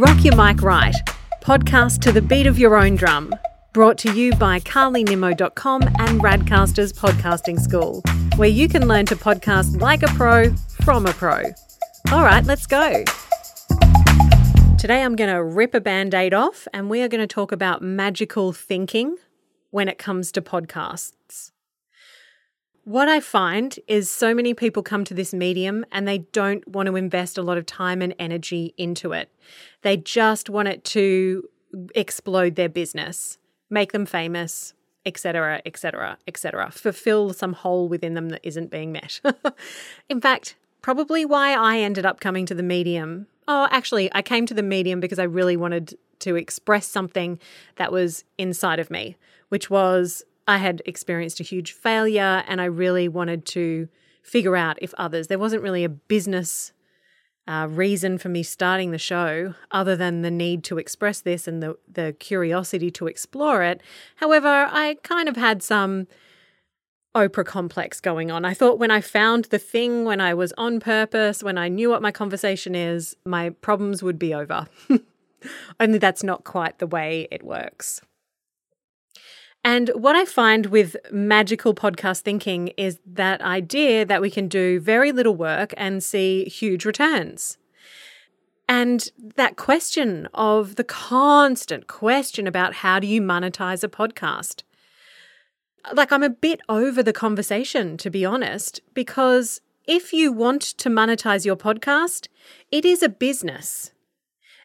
Rock Your Mic Right, podcast to the beat of your own drum. Brought to you by carlynimmo.com and Radcasters Podcasting School, where you can learn to podcast like a pro from a pro. All right, let's go. Today I'm going to rip a band aid off and we are going to talk about magical thinking when it comes to podcasts. What I find is so many people come to this medium and they don't want to invest a lot of time and energy into it. They just want it to explode their business, make them famous, etc., etc., etc. Fulfill some hole within them that isn't being met. In fact, probably why I ended up coming to the medium. Oh, actually, I came to the medium because I really wanted to express something that was inside of me, which was I had experienced a huge failure and I really wanted to figure out if others, there wasn't really a business uh, reason for me starting the show other than the need to express this and the, the curiosity to explore it. However, I kind of had some Oprah complex going on. I thought when I found the thing, when I was on purpose, when I knew what my conversation is, my problems would be over. Only that's not quite the way it works. And what I find with magical podcast thinking is that idea that we can do very little work and see huge returns. And that question of the constant question about how do you monetize a podcast? Like, I'm a bit over the conversation, to be honest, because if you want to monetize your podcast, it is a business.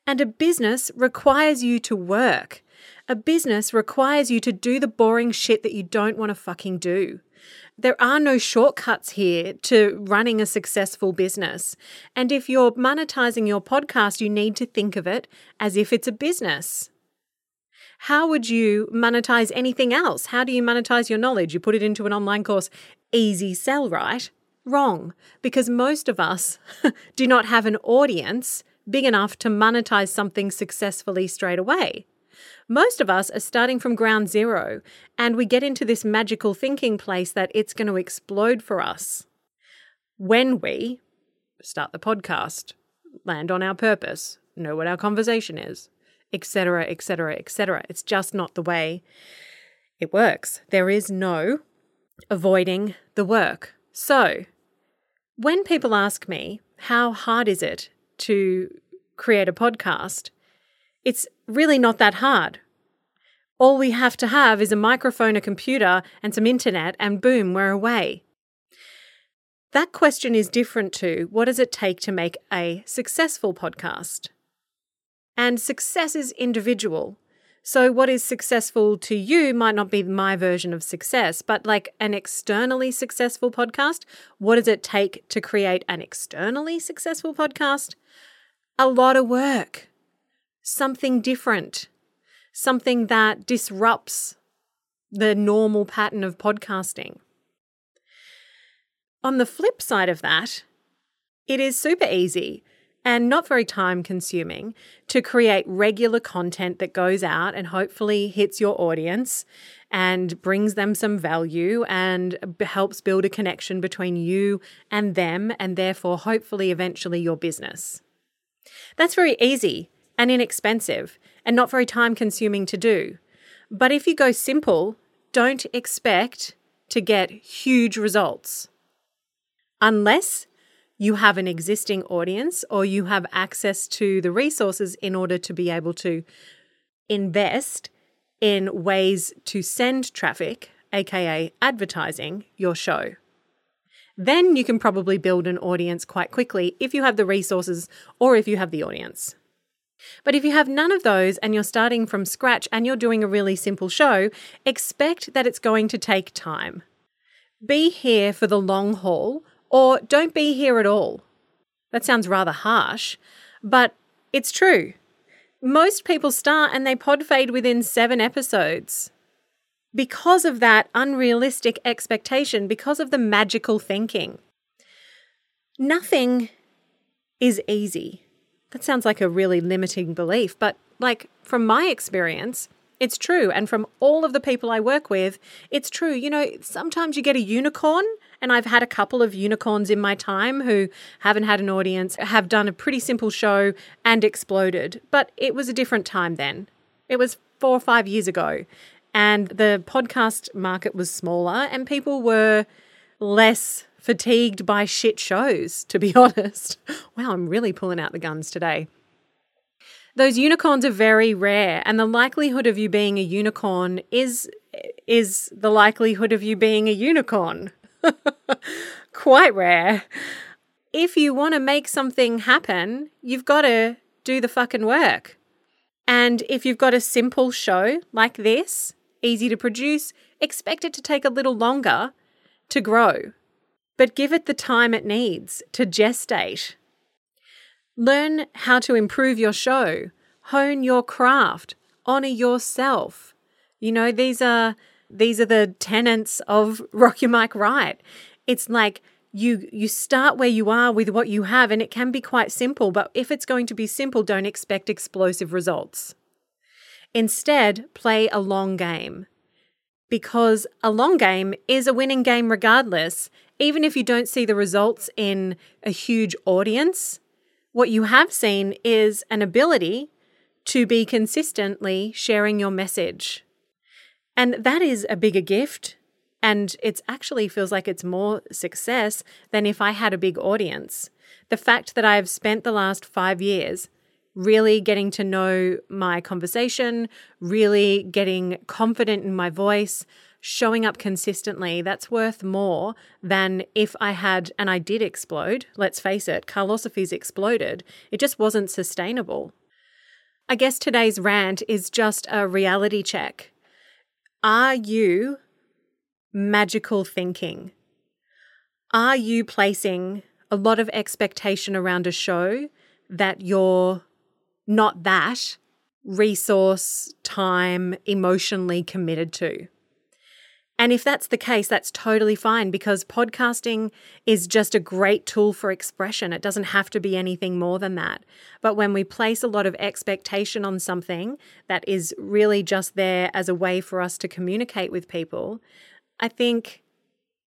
And a business requires you to work. A business requires you to do the boring shit that you don't want to fucking do. There are no shortcuts here to running a successful business. And if you're monetizing your podcast, you need to think of it as if it's a business. How would you monetize anything else? How do you monetize your knowledge? You put it into an online course, easy sell, right? Wrong, because most of us do not have an audience big enough to monetize something successfully straight away. Most of us are starting from ground zero, and we get into this magical thinking place that it's going to explode for us. When we start the podcast, land on our purpose, know what our conversation is, etc., etc., etc. It's just not the way it works. There is no avoiding the work. So, when people ask me, how hard is it to create a podcast? It's really not that hard. All we have to have is a microphone, a computer, and some internet, and boom, we're away. That question is different to what does it take to make a successful podcast? And success is individual. So, what is successful to you might not be my version of success, but like an externally successful podcast, what does it take to create an externally successful podcast? A lot of work something different, something that disrupts the normal pattern of podcasting. On the flip side of that, it is super easy and not very time consuming to create regular content that goes out and hopefully hits your audience and brings them some value and helps build a connection between you and them and therefore hopefully eventually your business. That's very easy and inexpensive and not very time consuming to do. But if you go simple, don't expect to get huge results. Unless you have an existing audience or you have access to the resources in order to be able to invest in ways to send traffic, aka advertising, your show. Then you can probably build an audience quite quickly if you have the resources or if you have the audience. But if you have none of those and you're starting from scratch and you're doing a really simple show, expect that it's going to take time. Be here for the long haul or don't be here at all. That sounds rather harsh, but it's true. Most people start and they pod fade within seven episodes. Because of that unrealistic expectation, because of the magical thinking. Nothing is easy. That sounds like a really limiting belief, but like from my experience, it's true. And from all of the people I work with, it's true. You know, sometimes you get a unicorn And I've had a couple of unicorns in my time who haven't had an audience, have done a pretty simple show and exploded. But it was a different time then. It was four or five years ago. And the podcast market was smaller and people were less fatigued by shit shows, to be honest. Wow, I'm really pulling out the guns today. Those unicorns are very rare, and the likelihood of you being a unicorn is is the likelihood of you being a unicorn. Quite rare. If you want to make something happen, you've got to do the fucking work. And if you've got a simple show like this, easy to produce, expect it to take a little longer to grow. But give it the time it needs to gestate. Learn how to improve your show, hone your craft, honor yourself. You know, these are these are the tenets of Rock Your Mic Right. It's like you you start where you are with what you have and it can be quite simple, but if it's going to be simple, don't expect explosive results. Instead, play a long game. Because a long game is a winning game regardless, even if you don't see the results in a huge audience. What you have seen is an ability to be consistently sharing your message. And that is a bigger gift. And it actually feels like it's more success than if I had a big audience. The fact that I've spent the last five years really getting to know my conversation, really getting confident in my voice, showing up consistently, that's worth more than if I had, and I did explode. Let's face it, Carlosophy's exploded. It just wasn't sustainable. I guess today's rant is just a reality check. Are you magical thinking? Are you placing a lot of expectation around a show that you're not that resource, time, emotionally committed to? And if that's the case, that's totally fine because podcasting is just a great tool for expression. It doesn't have to be anything more than that. But when we place a lot of expectation on something that is really just there as a way for us to communicate with people, I think,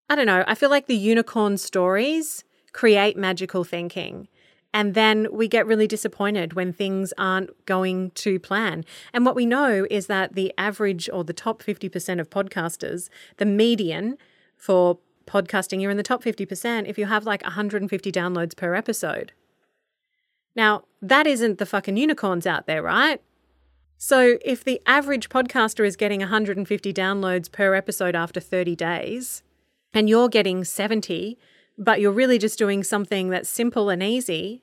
I don't know, I feel like the unicorn stories create magical thinking. And then we get really disappointed when things aren't going to plan. And what we know is that the average or the top 50% of podcasters, the median for podcasting, you're in the top 50% if you have like 150 downloads per episode. Now, that isn't the fucking unicorns out there, right? So, if the average podcaster is getting 150 downloads per episode after 30 days, and you're getting 70, but you're really just doing something that's simple and easy,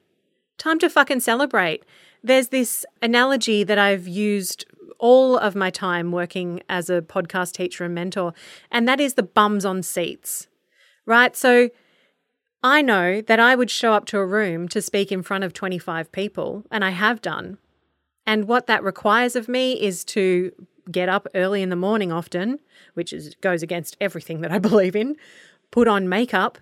time to fucking celebrate. There's this analogy that I've used all of my time working as a podcast teacher and mentor, and that is the bums on seats, right? So I know that I would show up to a room to speak in front of 25 people, and I have done. And what that requires of me is to get up early in the morning often, which is, goes against everything that I believe in, put on makeup,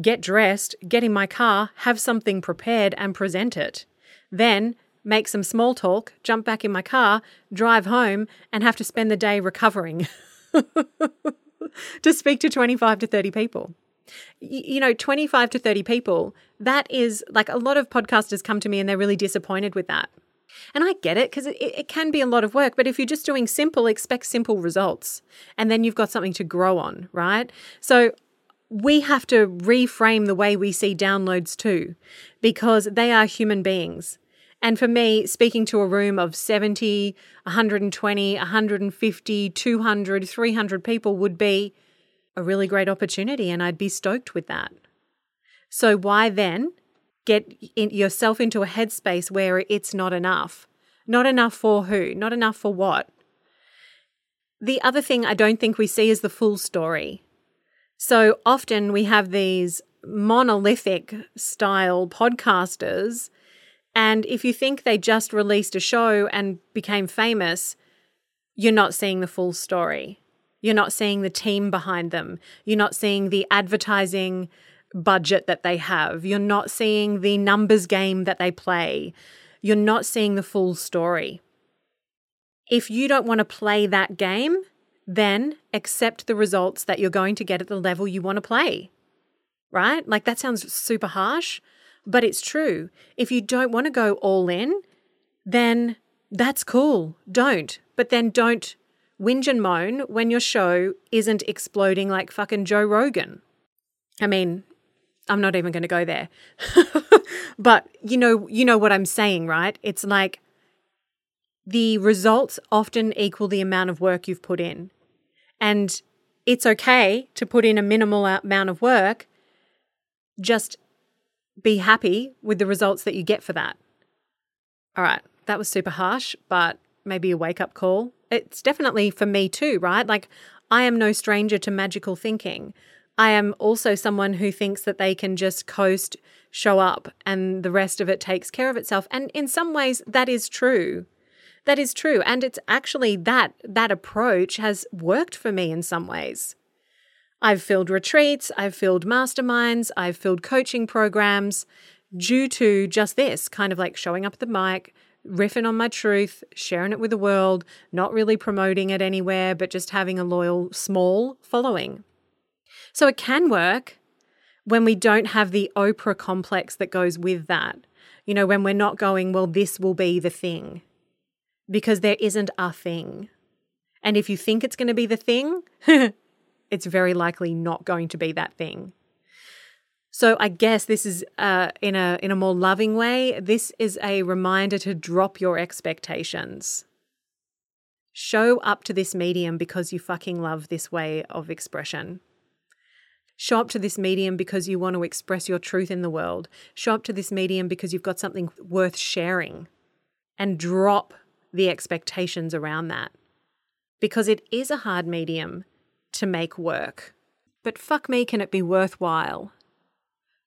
get dressed, get in my car, have something prepared, and present it. Then make some small talk, jump back in my car, drive home, and have to spend the day recovering to speak to 25 to 30 people. You know, 25 to 30 people, that is like a lot of podcasters come to me and they're really disappointed with that. And I get it because it, it, can be a lot of work, but if you're just doing simple, expect simple results. And then you've got something to grow on, right? So we have to reframe the way we see downloads too, because they are human beings. And for me, speaking to a room of 70, 120, 150, 200, 300 people would be a really great opportunity, and I'd be stoked with that. So, why then get in yourself into a headspace where it's not enough? Not enough for who? Not enough for what? The other thing I don't think we see is the full story. So often we have these monolithic style podcasters. And if you think they just released a show and became famous, you're not seeing the full story. You're not seeing the team behind them. You're not seeing the advertising budget that they have. You're not seeing the numbers game that they play. You're not seeing the full story. If you don't want to play that game, then accept the results that you're going to get at the level you want to play. right? Like that sounds super harsh, but it's true. If you don't want to go all in, then that's cool. Don't. But then don't whinge and moan when your show isn't exploding like fucking Joe Rogan. I mean, I'm not even going to go there. but you know, you know what I'm saying, right? It's like the results often equal the amount of work you've put in. And it's okay to put in a minimal amount of work. Just be happy with the results that you get for that. All right, that was super harsh, but maybe a wake up call. It's definitely for me too, right? Like, I am no stranger to magical thinking. I am also someone who thinks that they can just coast, show up, and the rest of it takes care of itself. And in some ways, that is true. That is true. And it's actually that that approach has worked for me in some ways. I've filled retreats, I've filled masterminds, I've filled coaching programs due to just this kind of like showing up at the mic, riffing on my truth, sharing it with the world, not really promoting it anywhere, but just having a loyal, small following. So it can work when we don't have the Oprah complex that goes with that. You know, when we're not going, well, this will be the thing, because there isn't a thing. And if you think it's going to be the thing, it's very likely not going to be that thing. So I guess this is uh, in a in a more loving way. This is a reminder to drop your expectations. Show up to this medium because you fucking love this way of expression. Show up to this medium because you want to express your truth in the world. Show up to this medium because you've got something worth sharing. And drop the expectations around that. Because it is a hard medium to make work. But fuck me, can it be worthwhile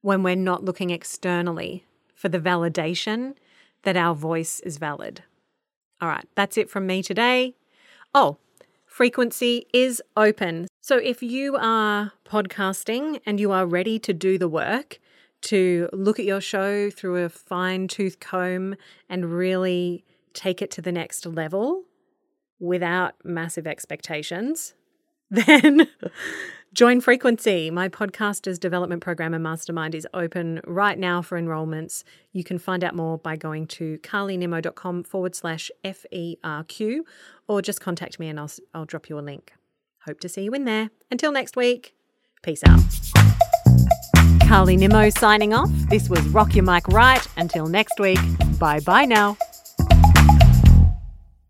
when we're not looking externally for the validation that our voice is valid. All right, that's it from me today. Oh, frequency is open. So if you are podcasting and you are ready to do the work, to look at your show through a fine tooth comb and really take it to the next level without massive expectations, then Join Frequency. My podcasters development program and mastermind is open right now for enrollments. You can find out more by going to carlynimmo.com forward slash FERQ or just contact me and I'll, I'll drop you a link. Hope to see you in there. Until next week, peace out. Carly Nimmo signing off. This was Rock Your Mic Right. Until next week, bye bye now.